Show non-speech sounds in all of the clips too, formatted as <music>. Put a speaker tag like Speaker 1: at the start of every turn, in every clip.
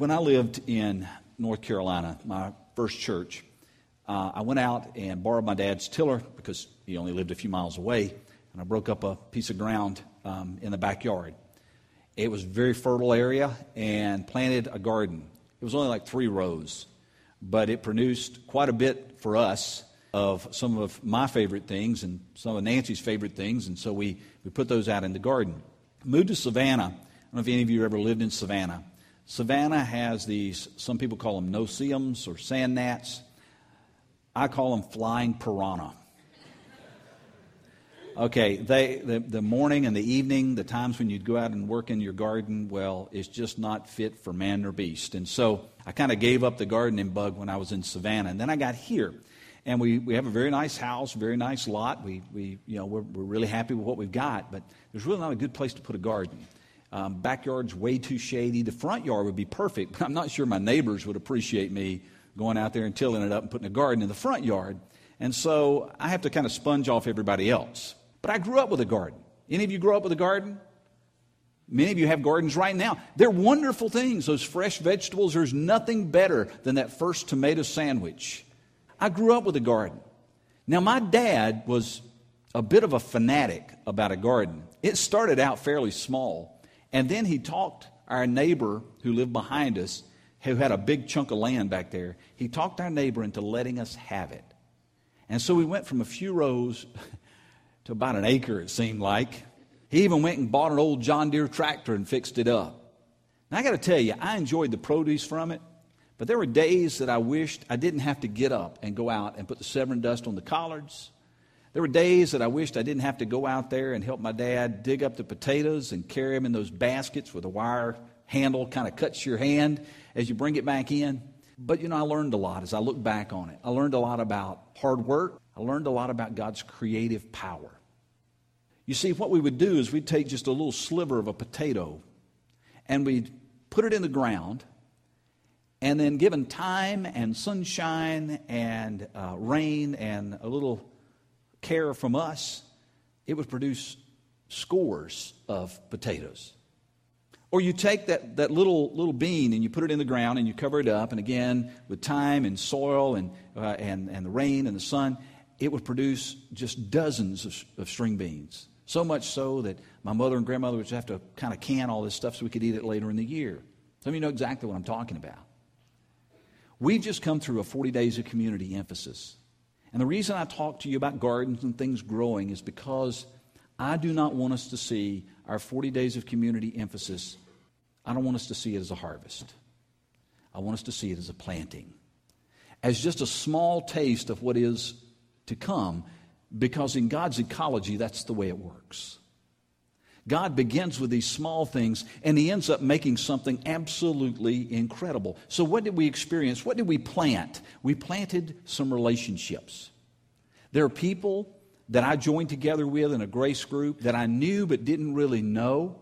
Speaker 1: When I lived in North Carolina, my first church, uh, I went out and borrowed my dad's tiller because he only lived a few miles away, and I broke up a piece of ground um, in the backyard. It was a very fertile area and planted a garden. It was only like three rows, but it produced quite a bit for us of some of my favorite things and some of Nancy's favorite things, and so we, we put those out in the garden. Moved to Savannah. I don't know if any of you ever lived in Savannah. Savannah has these, some people call them no-see-ums or sand gnats. I call them flying piranha. Okay, they, the, the morning and the evening, the times when you'd go out and work in your garden, well, it's just not fit for man or beast. And so I kind of gave up the gardening bug when I was in Savannah. And then I got here. And we, we have a very nice house, very nice lot. We, we, you know, we're, we're really happy with what we've got, but there's really not a good place to put a garden. Um, backyard's way too shady. The front yard would be perfect, but <laughs> I'm not sure my neighbors would appreciate me going out there and tilling it up and putting a garden in the front yard. And so I have to kind of sponge off everybody else. But I grew up with a garden. Any of you grow up with a garden? Many of you have gardens right now. They're wonderful things. Those fresh vegetables, there's nothing better than that first tomato sandwich. I grew up with a garden. Now, my dad was a bit of a fanatic about a garden. It started out fairly small, and then he talked our neighbor who lived behind us, who had a big chunk of land back there, he talked our neighbor into letting us have it. And so we went from a few rows <laughs> to about an acre, it seemed like. He even went and bought an old John Deere tractor and fixed it up. Now, I got to tell you, I enjoyed the produce from it, but there were days that I wished I didn't have to get up and go out and put the Sevin dust on the collards. There were days that I wished I didn't have to go out there and help my dad dig up the potatoes and carry them in those baskets with a wire handle kind of cuts your hand as you bring it back in. But you know, I learned a lot as I look back on it. I learned a lot about hard work. I learned a lot about God's creative power. You see, what we would do is we'd take just a little sliver of a potato and we'd put it in the ground, and then, given time and sunshine and uh, rain and a little care from us, it would produce scores of potatoes. Or you take that, that little, little bean and you put it in the ground and you cover it up, and again, with time and soil and, uh, and, and the rain and the sun, it would produce just dozens of, of string beans. So much so that my mother and grandmother would have to kind of can all this stuff so we could eat it later in the year. Some of you know exactly what I'm talking about. We've just come through a 40 days of community emphasis. And the reason I talk to you about gardens and things growing is because I do not want us to see our 40 days of community emphasis, I don't want us to see it as a harvest. I want us to see it as a planting, as just a small taste of what is to come, because in God's ecology, that's the way it works. God begins with these small things and he ends up making something absolutely incredible. So, what did we experience? What did we plant? We planted some relationships. There are people that I joined together with in a grace group that I knew but didn't really know.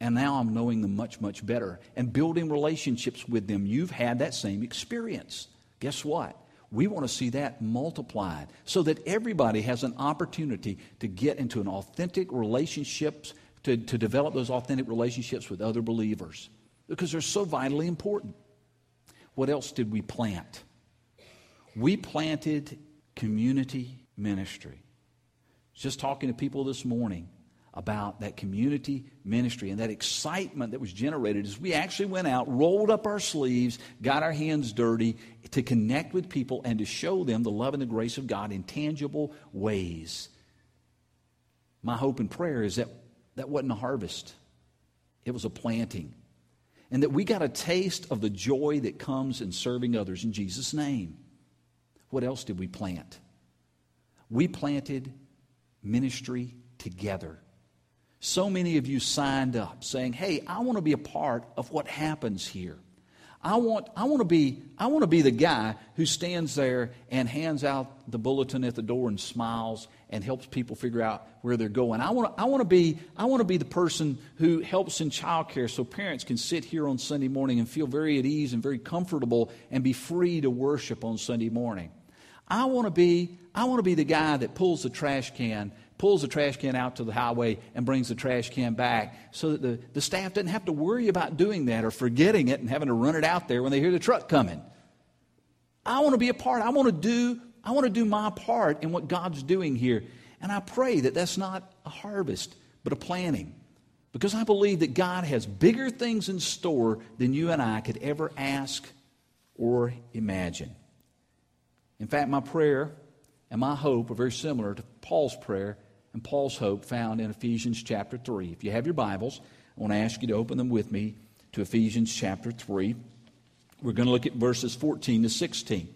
Speaker 1: And now I'm knowing them much, much better and building relationships with them. You've had that same experience. Guess what? We want to see that multiplied so that everybody has an opportunity to get into an authentic relationships, to, to develop those authentic relationships with other believers because they're so vitally important. What else did we plant? We planted community ministry. Just talking to people this morning about that community ministry and that excitement that was generated as we actually went out, rolled up our sleeves, got our hands dirty to connect with people and to show them the love and the grace of God in tangible ways. My hope and prayer is that that wasn't a harvest, it was a planting. And that we got a taste of the joy that comes in serving others in Jesus' name. What else did we plant? We planted ministry together. So many of you signed up saying, Hey, I want to be a part of what happens here. I want, I want to be I want to be the guy who stands there and hands out the bulletin at the door and smiles and helps people figure out where they're going. I want to, I want to be I want to be the person who helps in childcare so parents can sit here on Sunday morning and feel very at ease and very comfortable and be free to worship on Sunday morning. I want to be I want to be the guy that pulls the trash can pulls the trash can out to the highway and brings the trash can back so that the, the staff doesn't have to worry about doing that or forgetting it and having to run it out there when they hear the truck coming. I want to be a part. I want to do I want to do my part in what God's doing here. And I pray that that's not a harvest, but a planting. Because I believe that God has bigger things in store than you and I could ever ask or imagine. In fact, my prayer and my hope are very similar to Paul's prayer and Paul's hope found in Ephesians chapter 3. If you have your Bibles, I want to ask you to open them with me to Ephesians chapter 3. We're going to look at verses 14 to 16.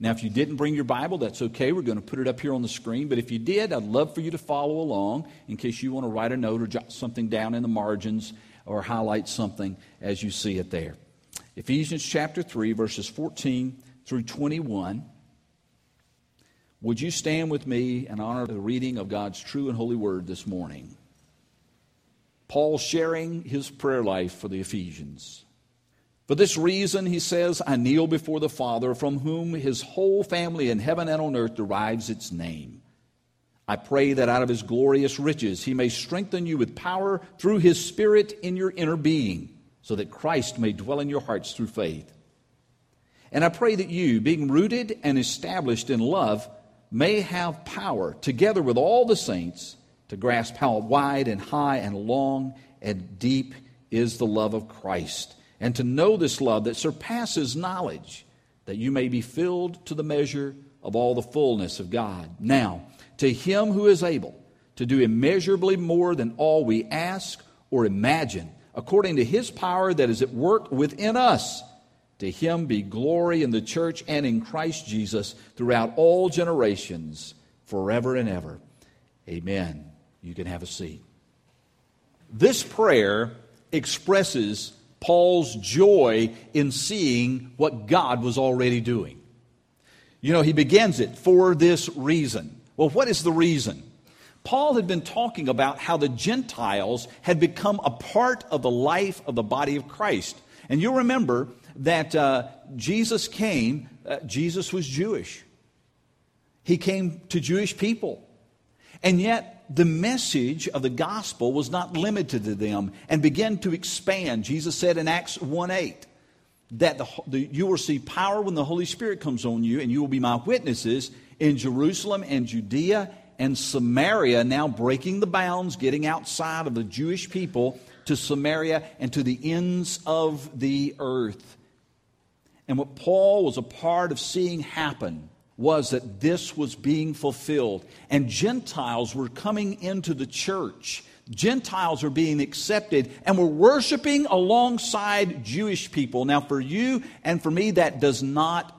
Speaker 1: Now, if you didn't bring your Bible, that's okay. We're going to put it up here on the screen. But if you did, I'd love for you to follow along in case you want to write a note or jot something down in the margins or highlight something as you see it there. Ephesians chapter 3, verses 14 through 21. Would you stand with me and honor the reading of God's true and holy word this morning? Paul sharing his prayer life for the Ephesians. For this reason, he says, I kneel before the Father, from whom his whole family in heaven and on earth derives its name. I pray that out of his glorious riches he may strengthen you with power through his Spirit in your inner being, so that Christ may dwell in your hearts through faith. And I pray that you, being rooted and established in love, may have power, together with all the saints, to grasp how wide and high and long and deep is the love of Christ, and to know this love that surpasses knowledge, that you may be filled to the measure of all the fullness of God. Now, to him who is able to do immeasurably more than all we ask or imagine, according to his power that is at work within us. To him be glory in the church and in Christ Jesus throughout all generations, forever and ever. Amen. You can have a seat. This prayer expresses Paul's joy in seeing what God was already doing. You know, he begins it for this reason. Well, what is the reason? Paul had been talking about how the Gentiles had become a part of the life of the body of Christ. And you'll remember that uh, Jesus came, uh, Jesus was Jewish. He came to Jewish people. And yet, the message of the gospel was not limited to them and began to expand. Jesus said in Acts 1 8 that the, the, you will receive power when the Holy Spirit comes on you, and you will be my witnesses in Jerusalem and Judea and Samaria, now breaking the bounds, getting outside of the Jewish people to Samaria and to the ends of the earth. And what Paul was a part of seeing happen was that this was being fulfilled. And Gentiles were coming into the church. Gentiles are being accepted and we're worshiping alongside Jewish people. Now, for you and for me, that does not,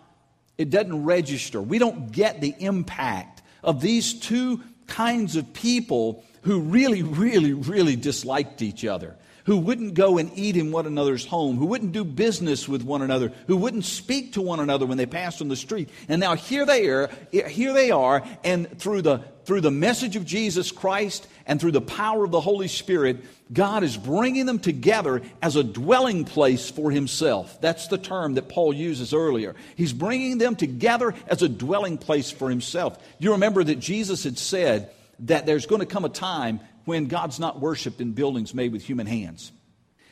Speaker 1: it doesn't register. We don't get the impact of these two kinds of people who really, really, really disliked each other who wouldn't go and eat in one another's home, who wouldn't do business with one another, who wouldn't speak to one another when they passed on the street. And now here they are, here they are, and through the through the message of Jesus Christ and through the power of the Holy Spirit, God is bringing them together as a dwelling place for Himself. That's the term that Paul uses earlier. He's bringing them together as a dwelling place for Himself. You remember that Jesus had said that there's going to come a time when God's not worshiped in buildings made with human hands.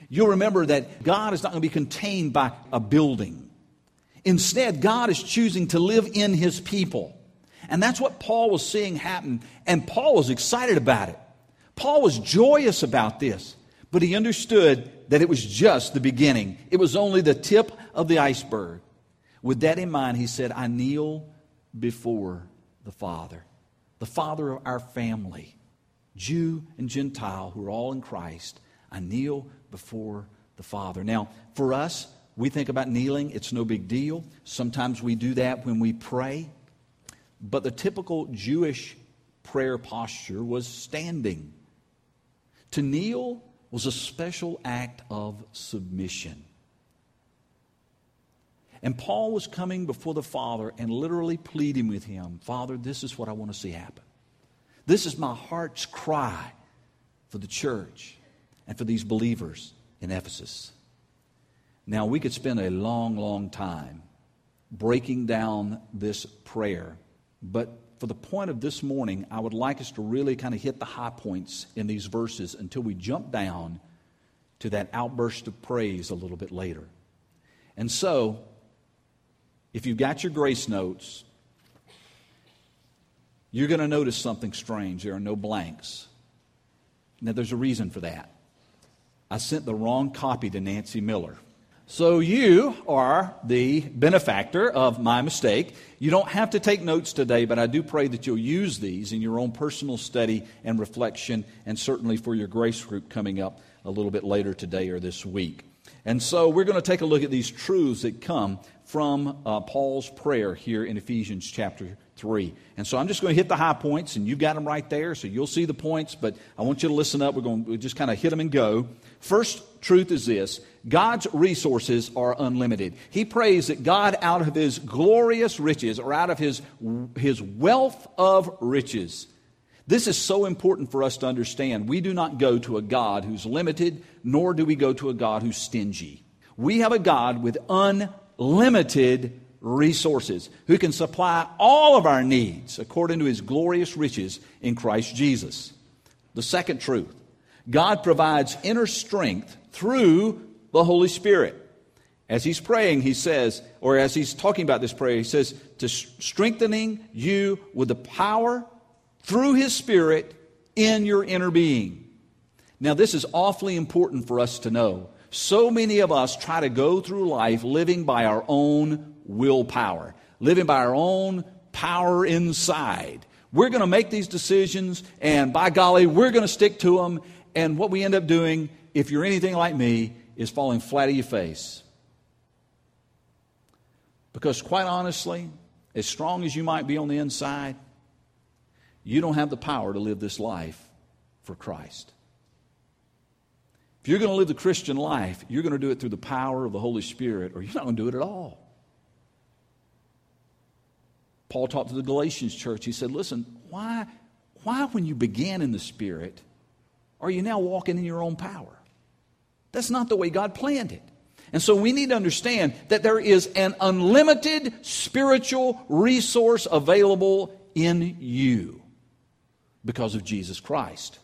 Speaker 1: You'll remember that God is not going to be contained by a building. Instead, God is choosing to live in his people. And that's what Paul was seeing happen. And Paul was excited about it. Paul was joyous about this. But he understood that it was just the beginning, it was only the tip of the iceberg. With that in mind, he said, I kneel before the Father, the Father of our family. Jew and Gentile who are all in Christ, I kneel before the Father. Now, for us, we think about kneeling, it's no big deal. Sometimes we do that when we pray. But the typical Jewish prayer posture was standing. To kneel was a special act of submission. And Paul was coming before the Father and literally pleading with him Father, this is what I want to see happen. This is my heart's cry for the church and for these believers in Ephesus. Now, we could spend a long, long time breaking down this prayer, but for the point of this morning, I would like us to really kind of hit the high points in these verses until we jump down to that outburst of praise a little bit later. And so, if you've got your grace notes, you're going to notice something strange. There are no blanks. Now, there's a reason for that. I sent the wrong copy to Nancy Miller. So you are the benefactor of my mistake. You don't have to take notes today, but I do pray that you'll use these in your own personal study and reflection, and certainly for your grace group coming up a little bit later today or this week. And so we're going to take a look at these truths that come from uh, Paul's prayer here in Ephesians chapter 3. And so I'm just going to hit the high points, and you've got them right there, so you'll see the points, but I want you to listen up. We're going to just kind of hit them and go. First truth is this God's resources are unlimited. He prays that God, out of his glorious riches, or out of his, his wealth of riches, this is so important for us to understand. We do not go to a God who's limited, nor do we go to a God who's stingy. We have a God with unlimited resources who can supply all of our needs according to his glorious riches in Christ Jesus. The second truth God provides inner strength through the Holy Spirit. As he's praying, he says, or as he's talking about this prayer, he says, to strengthening you with the power through his Spirit in your inner being. Now, this is awfully important for us to know. So many of us try to go through life living by our own willpower, living by our own power inside. We're going to make these decisions, and by golly, we're going to stick to them. And what we end up doing, if you're anything like me, is falling flat on your face. Because, quite honestly, as strong as you might be on the inside, you don't have the power to live this life for Christ. If you're going to live the Christian life, you're going to do it through the power of the Holy Spirit, or you're not going to do it at all. Paul talked to the Galatians church. He said, Listen, why, why, when you began in the Spirit, are you now walking in your own power? That's not the way God planned it. And so we need to understand that there is an unlimited spiritual resource available in you because of Jesus Christ.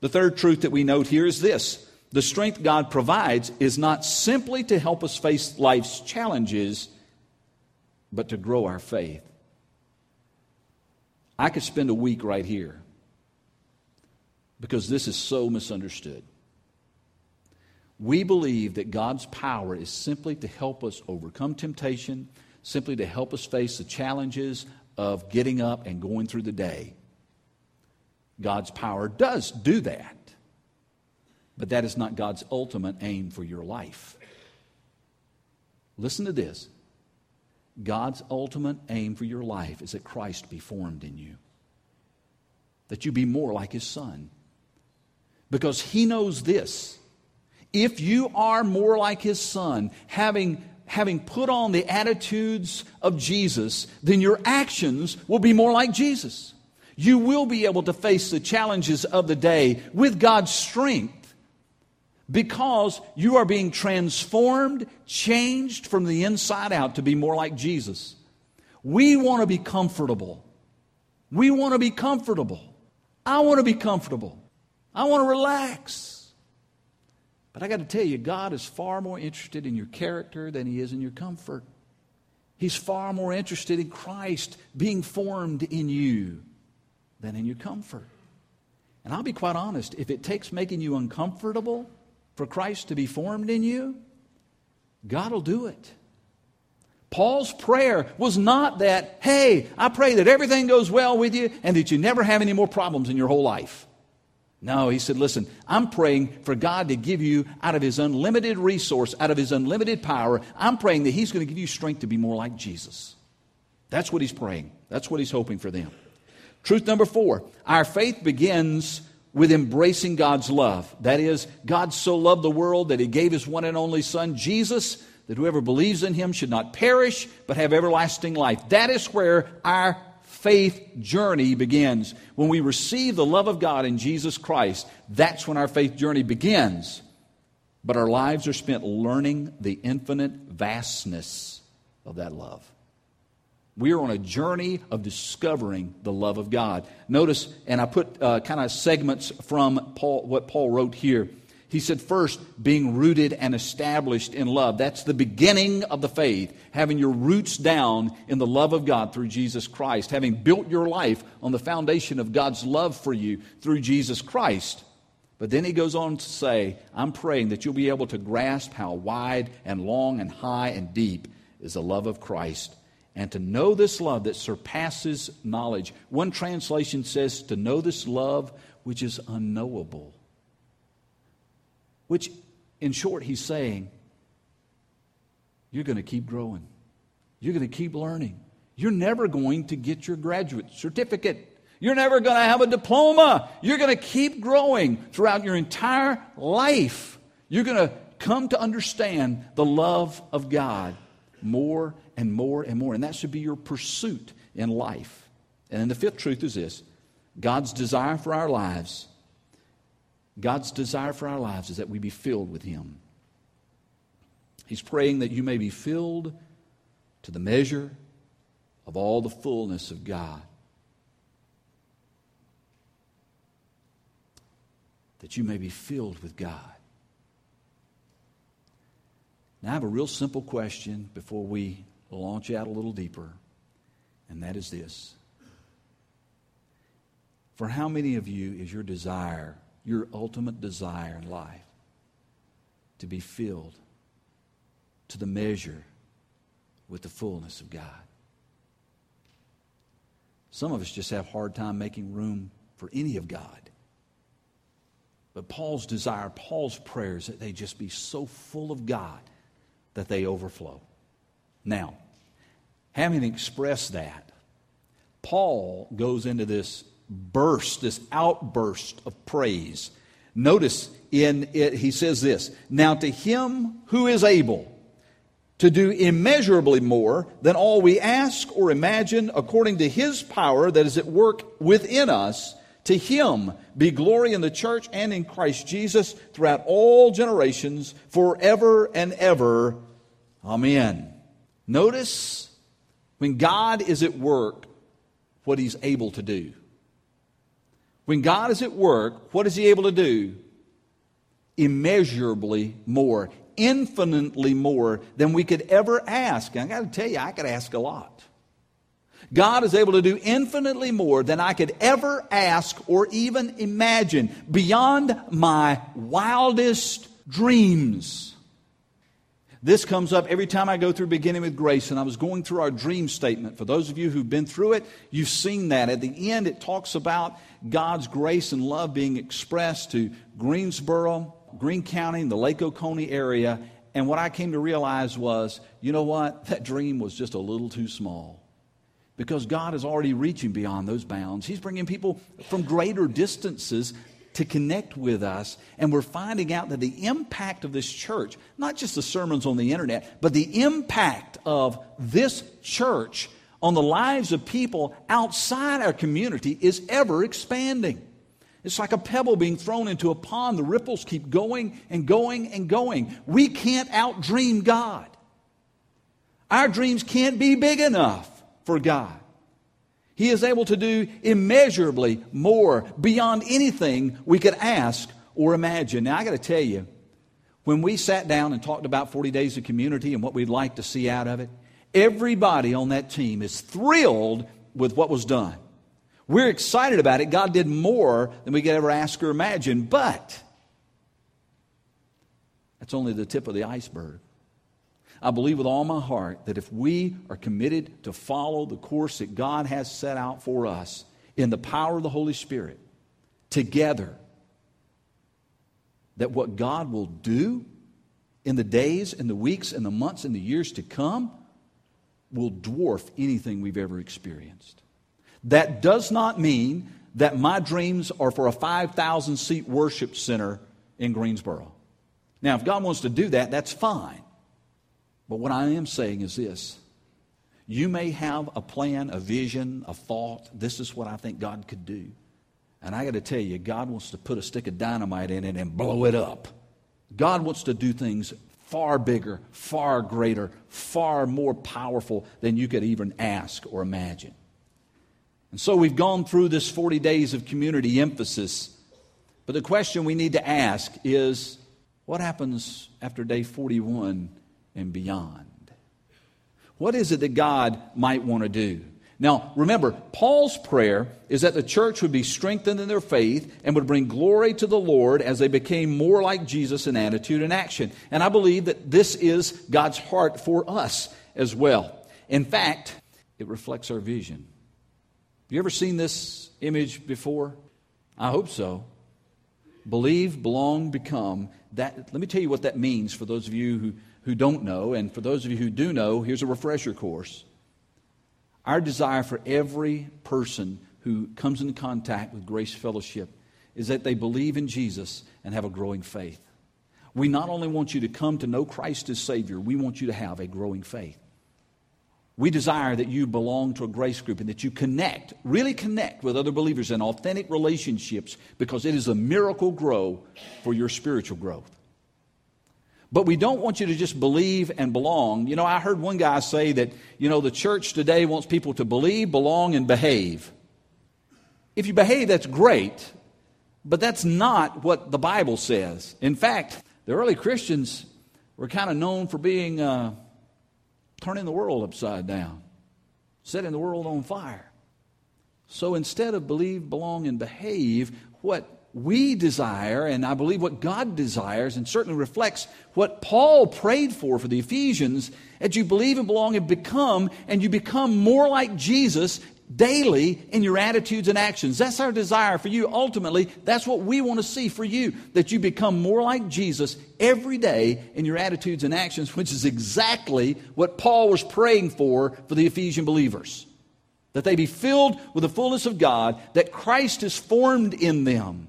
Speaker 1: The third truth that we note here is this the strength God provides is not simply to help us face life's challenges, but to grow our faith. I could spend a week right here because this is so misunderstood. We believe that God's power is simply to help us overcome temptation, simply to help us face the challenges of getting up and going through the day. God's power does do that. But that is not God's ultimate aim for your life. Listen to this God's ultimate aim for your life is that Christ be formed in you, that you be more like His Son. Because He knows this. If you are more like His Son, having having put on the attitudes of Jesus, then your actions will be more like Jesus. You will be able to face the challenges of the day with God's strength because you are being transformed, changed from the inside out to be more like Jesus. We want to be comfortable. We want to be comfortable. I want to be comfortable. I want to relax. But I got to tell you, God is far more interested in your character than He is in your comfort. He's far more interested in Christ being formed in you than in your comfort. And I'll be quite honest, if it takes making you uncomfortable for Christ to be formed in you, God will do it. Paul's prayer was not that, hey, I pray that everything goes well with you and that you never have any more problems in your whole life. No, he said, listen, I'm praying for God to give you out of his unlimited resource, out of his unlimited power, I'm praying that he's going to give you strength to be more like Jesus. That's what he's praying. That's what he's hoping for them. Truth number four our faith begins with embracing God's love. That is, God so loved the world that he gave his one and only Son, Jesus, that whoever believes in him should not perish, but have everlasting life. That is where our faith journey begins. When we receive the love of God in Jesus Christ, that's when our faith journey begins. But our lives are spent learning the infinite vastness of that love. We are on a journey of discovering the love of God. Notice, and I put uh, kind of segments from Paul, what Paul wrote here. He said, first, being rooted and established in love. That's the beginning of the faith, having your roots down in the love of God through Jesus Christ, having built your life on the foundation of God's love for you through Jesus Christ. But then he goes on to say, I'm praying that you'll be able to grasp how wide and long and high and deep is the love of Christ, and to know this love that surpasses knowledge. One translation says, to know this love which is unknowable. Which, in short, he's saying, you're going to keep growing. You're going to keep learning. You're never going to get your graduate certificate. You're never going to have a diploma. You're going to keep growing throughout your entire life. You're going to come to understand the love of God more and more and more. And that should be your pursuit in life. And then the fifth truth is this God's desire for our lives God's desire for our lives is that we be filled with Him. He's praying that you may be filled to the measure of all the fullness of God. That you may be filled with God. Now, I have a real simple question before we launch out a little deeper, and that is this. For how many of you is your desire your ultimate desire in life to be filled to the measure with the fullness of God. Some of us just have hard time making room for any of God. But Paul's desire, Paul's prayers, that they just be so full of God that they overflow. Now, having expressed that, Paul goes into this burst, this outburst of praise. Notice in it, he says this Now to him who is able to do immeasurably more than all we ask or imagine, according to his power that is at work within us, to him be glory in the church and in Christ Jesus throughout all generations, forever and ever. Amen. Notice when God is at work, what he's able to do. When God is at work, what is He able to do? Immeasurably more, infinitely more than we could ever ask. And I got to tell you, I could ask a lot. God is able to do infinitely more than I could ever ask or even imagine, beyond my wildest dreams. This comes up every time I go through beginning with grace, and I was going through our dream statement. For those of you who've been through it, you've seen that. At the end, it talks about God's grace and love being expressed to Greensboro, Greene County, the Lake Oconee area. And what I came to realize was, you know what? <laughs> That dream was just a little too small. Because God is already reaching beyond those bounds. He's bringing people from greater distances to connect with us. And we're finding out that the impact of this church, not just the sermons on the internet, but the impact of this church on the lives of people outside our community is ever expanding. It's like a pebble being thrown into a pond. The ripples keep going and going and going. We can't outdream God. Our dreams can't be big enough for God. He is able to do immeasurably more beyond anything we could ask or imagine. Now, I got to tell you, when we sat down and talked about 40 days of community and what we'd like to see out of it, everybody on that team is thrilled with what was done. We're excited about it. God did more than we could ever ask or imagine, but that's only the tip of the iceberg. I believe with all my heart that if we are committed to follow the course that God has set out for us in the power of the Holy Spirit, together, that what God will do in the days and the weeks and the months and the years to come will dwarf anything we've ever experienced. That does not mean that my dreams are for a 5,000 seat worship center in Greensboro. Now, if God wants to do that, that's fine. But what I am saying is this you may have a plan, a vision, a thought. This is what I think God could do. And I got to tell you, God wants to put a stick of dynamite in it and blow it up. God wants to do things far bigger, far greater, far more powerful than you could even ask or imagine. And so we've gone through this 40 days of community emphasis. But the question we need to ask is what happens after day 41 and beyond? What is it that God might want to do? Now, remember, Paul's prayer is that the church would be strengthened in their faith and would bring glory to the Lord as they became more like Jesus in attitude and action. And I believe that this is God's heart for us as well. In fact, it reflects our vision. Have you ever seen this image before? I hope so. Believe, belong, become. That, let me tell you what that means for those of you who, who don't know. And for those of you who do know, here's a refresher course. Our desire for every person who comes in contact with Grace Fellowship is that they believe in Jesus and have a growing faith. We not only want you to come to know Christ as Savior, we want you to have a growing faith. We desire that you belong to a grace group and that you connect, really connect with other believers in authentic relationships because it is a Miracle-Gro for your spiritual growth. But we don't want you to just believe and belong. You know, I heard one guy say that, you know, the church today wants people to believe, belong, and behave. If you behave, that's great, but that's not what the Bible says. In fact, the early Christians were kind of known for being uh, turning the world upside down, setting the world on fire. So instead of believe, belong, and behave, what we desire, and I believe what God desires, and certainly reflects what Paul prayed for for the Ephesians, as you believe and belong and become, and you become more like Jesus daily in your attitudes and actions. That's our desire for you. Ultimately, that's what we want to see for you that you become more like Jesus every day in your attitudes and actions, which is exactly what Paul was praying for for the Ephesian believers. That they be filled with the fullness of God, that Christ is formed in them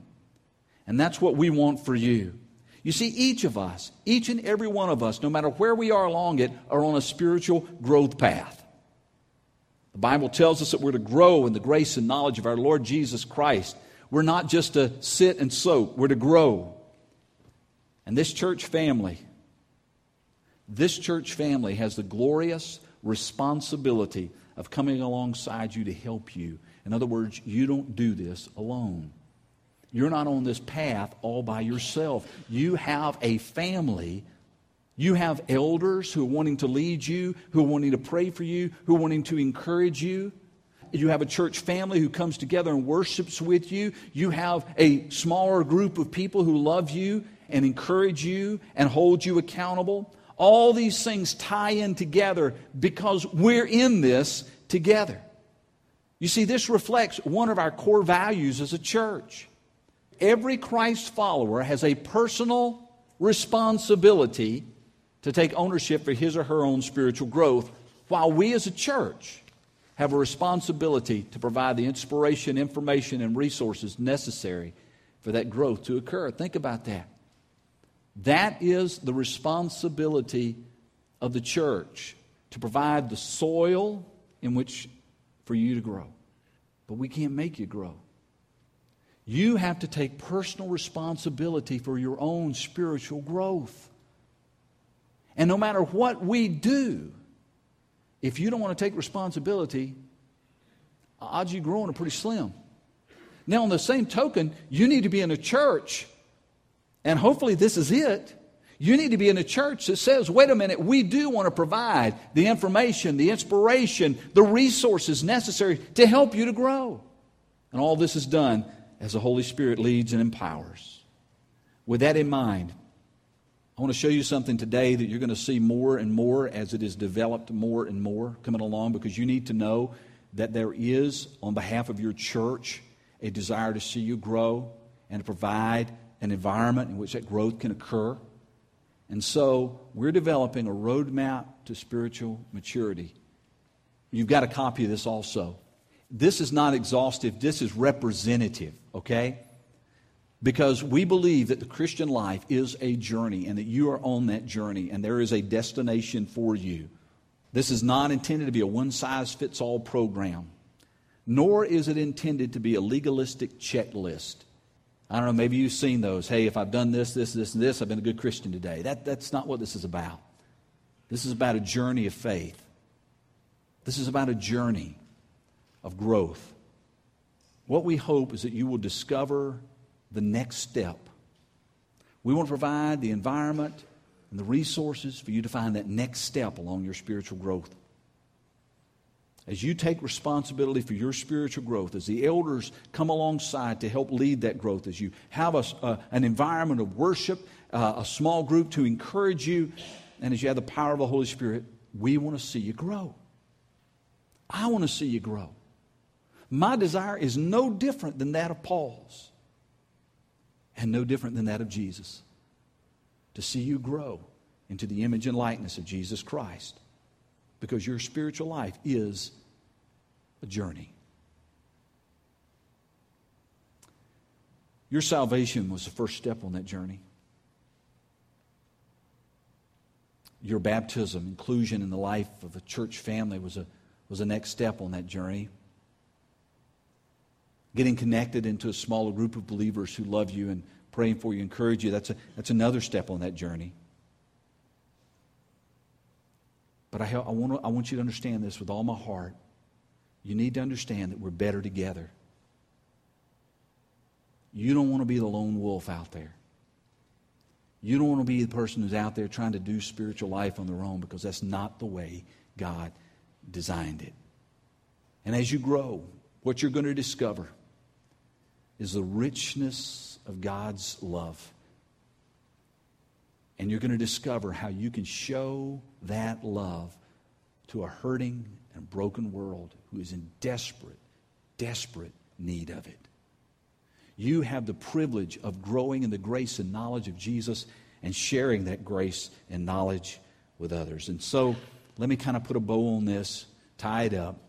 Speaker 1: and that's what we want for you. You see, each of us, each and every one of us, no matter where we are along it, are on a spiritual growth path. The Bible tells us that we're to grow in the grace and knowledge of our Lord Jesus Christ. We're not just to sit and soak, we're to grow. And this church family, this church family has the glorious responsibility of coming alongside you to help you. In other words, you don't do this alone. You're not on this path all by yourself. You have a family. You have elders who are wanting to lead you, who are wanting to pray for you, who are wanting to encourage you. You have a church family who comes together and worships with you. You have a smaller group of people who love you and encourage you and hold you accountable. All these things tie in together because we're in this together. You see, this reflects one of our core values as a church every Christ follower has a personal responsibility to take ownership for his or her own spiritual growth, while we as a church have a responsibility to provide the inspiration, information, and resources necessary for that growth to occur. Think about that. That is the responsibility of the church to provide the soil in which for you to grow. But we can't make you grow. You have to take personal responsibility for your own spiritual growth. And no matter what we do, if you don't want to take responsibility, odds you growing are pretty slim. Now, on the same token, you need to be in a church, and hopefully this is it. You need to be in a church that says, wait a minute, we do want to provide the information, the inspiration, the resources necessary to help you to grow. And all this is done as the Holy Spirit leads and empowers. With that in mind, I want to show you something today that you're going to see more and more as it is developed more and more coming along because you need to know that there is, on behalf of your church, a desire to see you grow and to provide an environment in which that growth can occur. And so we're developing a roadmap to spiritual maturity. You've got a copy of this also. This is not exhaustive, this is representative, okay? Because we believe that the Christian life is a journey and that you are on that journey and there is a destination for you. This is not intended to be a one size fits all program, nor is it intended to be a legalistic checklist. I don't know, maybe you've seen those. Hey, if I've done this, this, this, and this, I've been a good Christian today. That, that's not what this is about. This is about a journey of faith. This is about a journey of growth. What we hope is that you will discover the next step. We want to provide the environment and the resources for you to find that next step along your spiritual growth. As you take responsibility for your spiritual growth, as the elders come alongside to help lead that growth, as you have a, uh, an environment of worship, uh, a small group to encourage you, and as you have the power of the Holy Spirit, we want to see you grow. I want to see you grow. My desire is no different than that of Paul's, and no different than that of Jesus. To see you grow into the image and likeness of Jesus Christ, because your spiritual life is a journey. Your salvation was the first step on that journey. Your baptism, inclusion in the life of a church family was a, was a next step on that journey getting connected into a smaller group of believers who love you and praying for you, encourage you, that's, a, that's another step on that journey. But I, I, want to, I want you to understand this with all my heart. You need to understand that we're better together. You don't want to be the lone wolf out there. You don't want to be the person who's out there trying to do spiritual life on their own because that's not the way God designed it. And as you grow, what you're going to discover is the richness of God's love. And you're going to discover how you can show that love to a hurting and broken world who is in desperate, desperate need of it. You have the privilege of growing in the grace and knowledge of Jesus and sharing that grace and knowledge with others. And so, let me kind of put a bow on this, tie it up.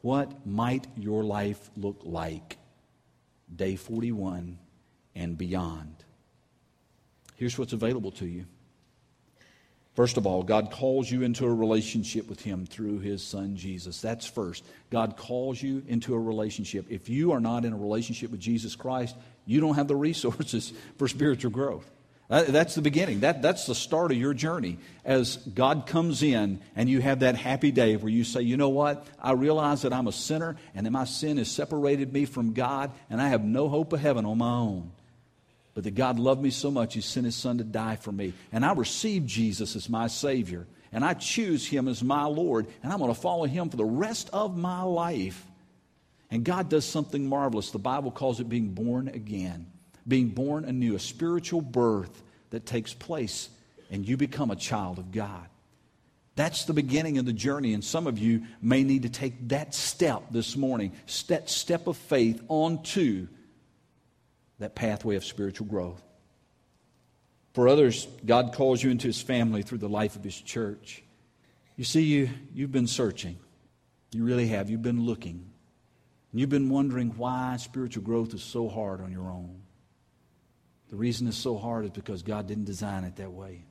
Speaker 1: What might your life look like day 41 and beyond. Here's what's available to you. First of all, God calls you into a relationship with Him through His Son Jesus. That's first. God calls you into a relationship. If you are not in a relationship with Jesus Christ, you don't have the resources <laughs> for spiritual growth. Uh, that's the beginning. That, that's the start of your journey. As God comes in and you have that happy day where you say, you know what? I realize that I'm a sinner and that my sin has separated me from God and I have no hope of heaven on my own. But that God loved me so much, He sent His Son to die for me. And I receive Jesus as my Savior. And I choose Him as my Lord. And I'm going to follow Him for the rest of my life. And God does something marvelous. The Bible calls it being born again being born anew, a spiritual birth that takes place, and you become a child of God. That's the beginning of the journey, and some of you may need to take that step this morning, that step of faith onto that pathway of spiritual growth. For others, God calls you into His family through the life of His church. You see, you, you've been searching. You really have. You've been looking. And you've been wondering why spiritual growth is so hard on your own. The reason it's so hard is because God didn't design it that way.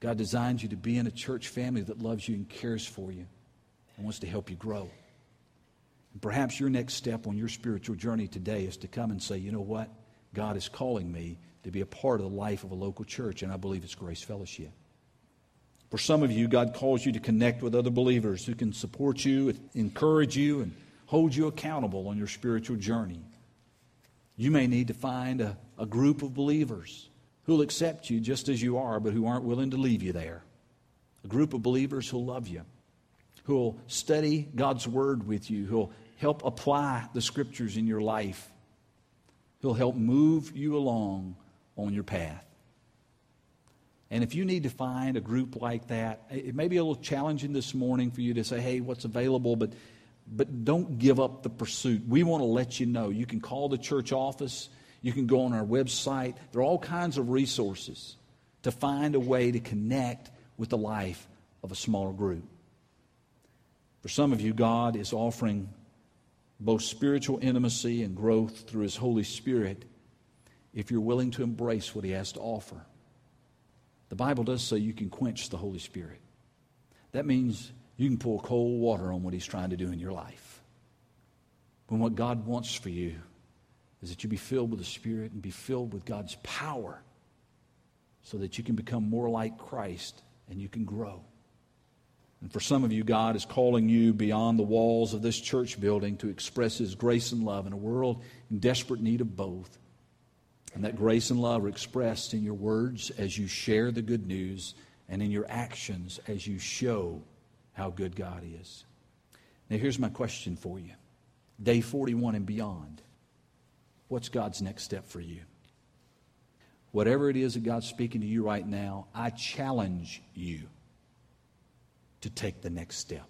Speaker 1: God designed you to be in a church family that loves you and cares for you and wants to help you grow. And perhaps your next step on your spiritual journey today is to come and say, you know what? God is calling me to be a part of the life of a local church, and I believe it's Grace Fellowship. For some of you, God calls you to connect with other believers who can support you, encourage you, and hold you accountable on your spiritual journey. You may need to find a, a group of believers who'll accept you just as you are, but who aren't willing to leave you there. A group of believers who'll love you, who'll study God's Word with you, who'll help apply the Scriptures in your life, who'll help move you along on your path. And if you need to find a group like that, it may be a little challenging this morning for you to say, hey, what's available? But but don't give up the pursuit. We want to let you know. You can call the church office, you can go on our website. There are all kinds of resources to find a way to connect with the life of a smaller group. For some of you, God is offering both spiritual intimacy and growth through His Holy Spirit if you're willing to embrace what He has to offer. The Bible does say you can quench the Holy Spirit. That means you can pour cold water on what He's trying to do in your life. When what God wants for you is that you be filled with the Spirit and be filled with God's power so that you can become more like Christ and you can grow. And for some of you, God is calling you beyond the walls of this church building to express His grace and love in a world in desperate need of both. And that grace and love are expressed in your words as you share the good news and in your actions as you show how good God is. Now, here's my question for you day 41 and beyond. What's God's next step for you? Whatever it is that God's speaking to you right now, I challenge you to take the next step.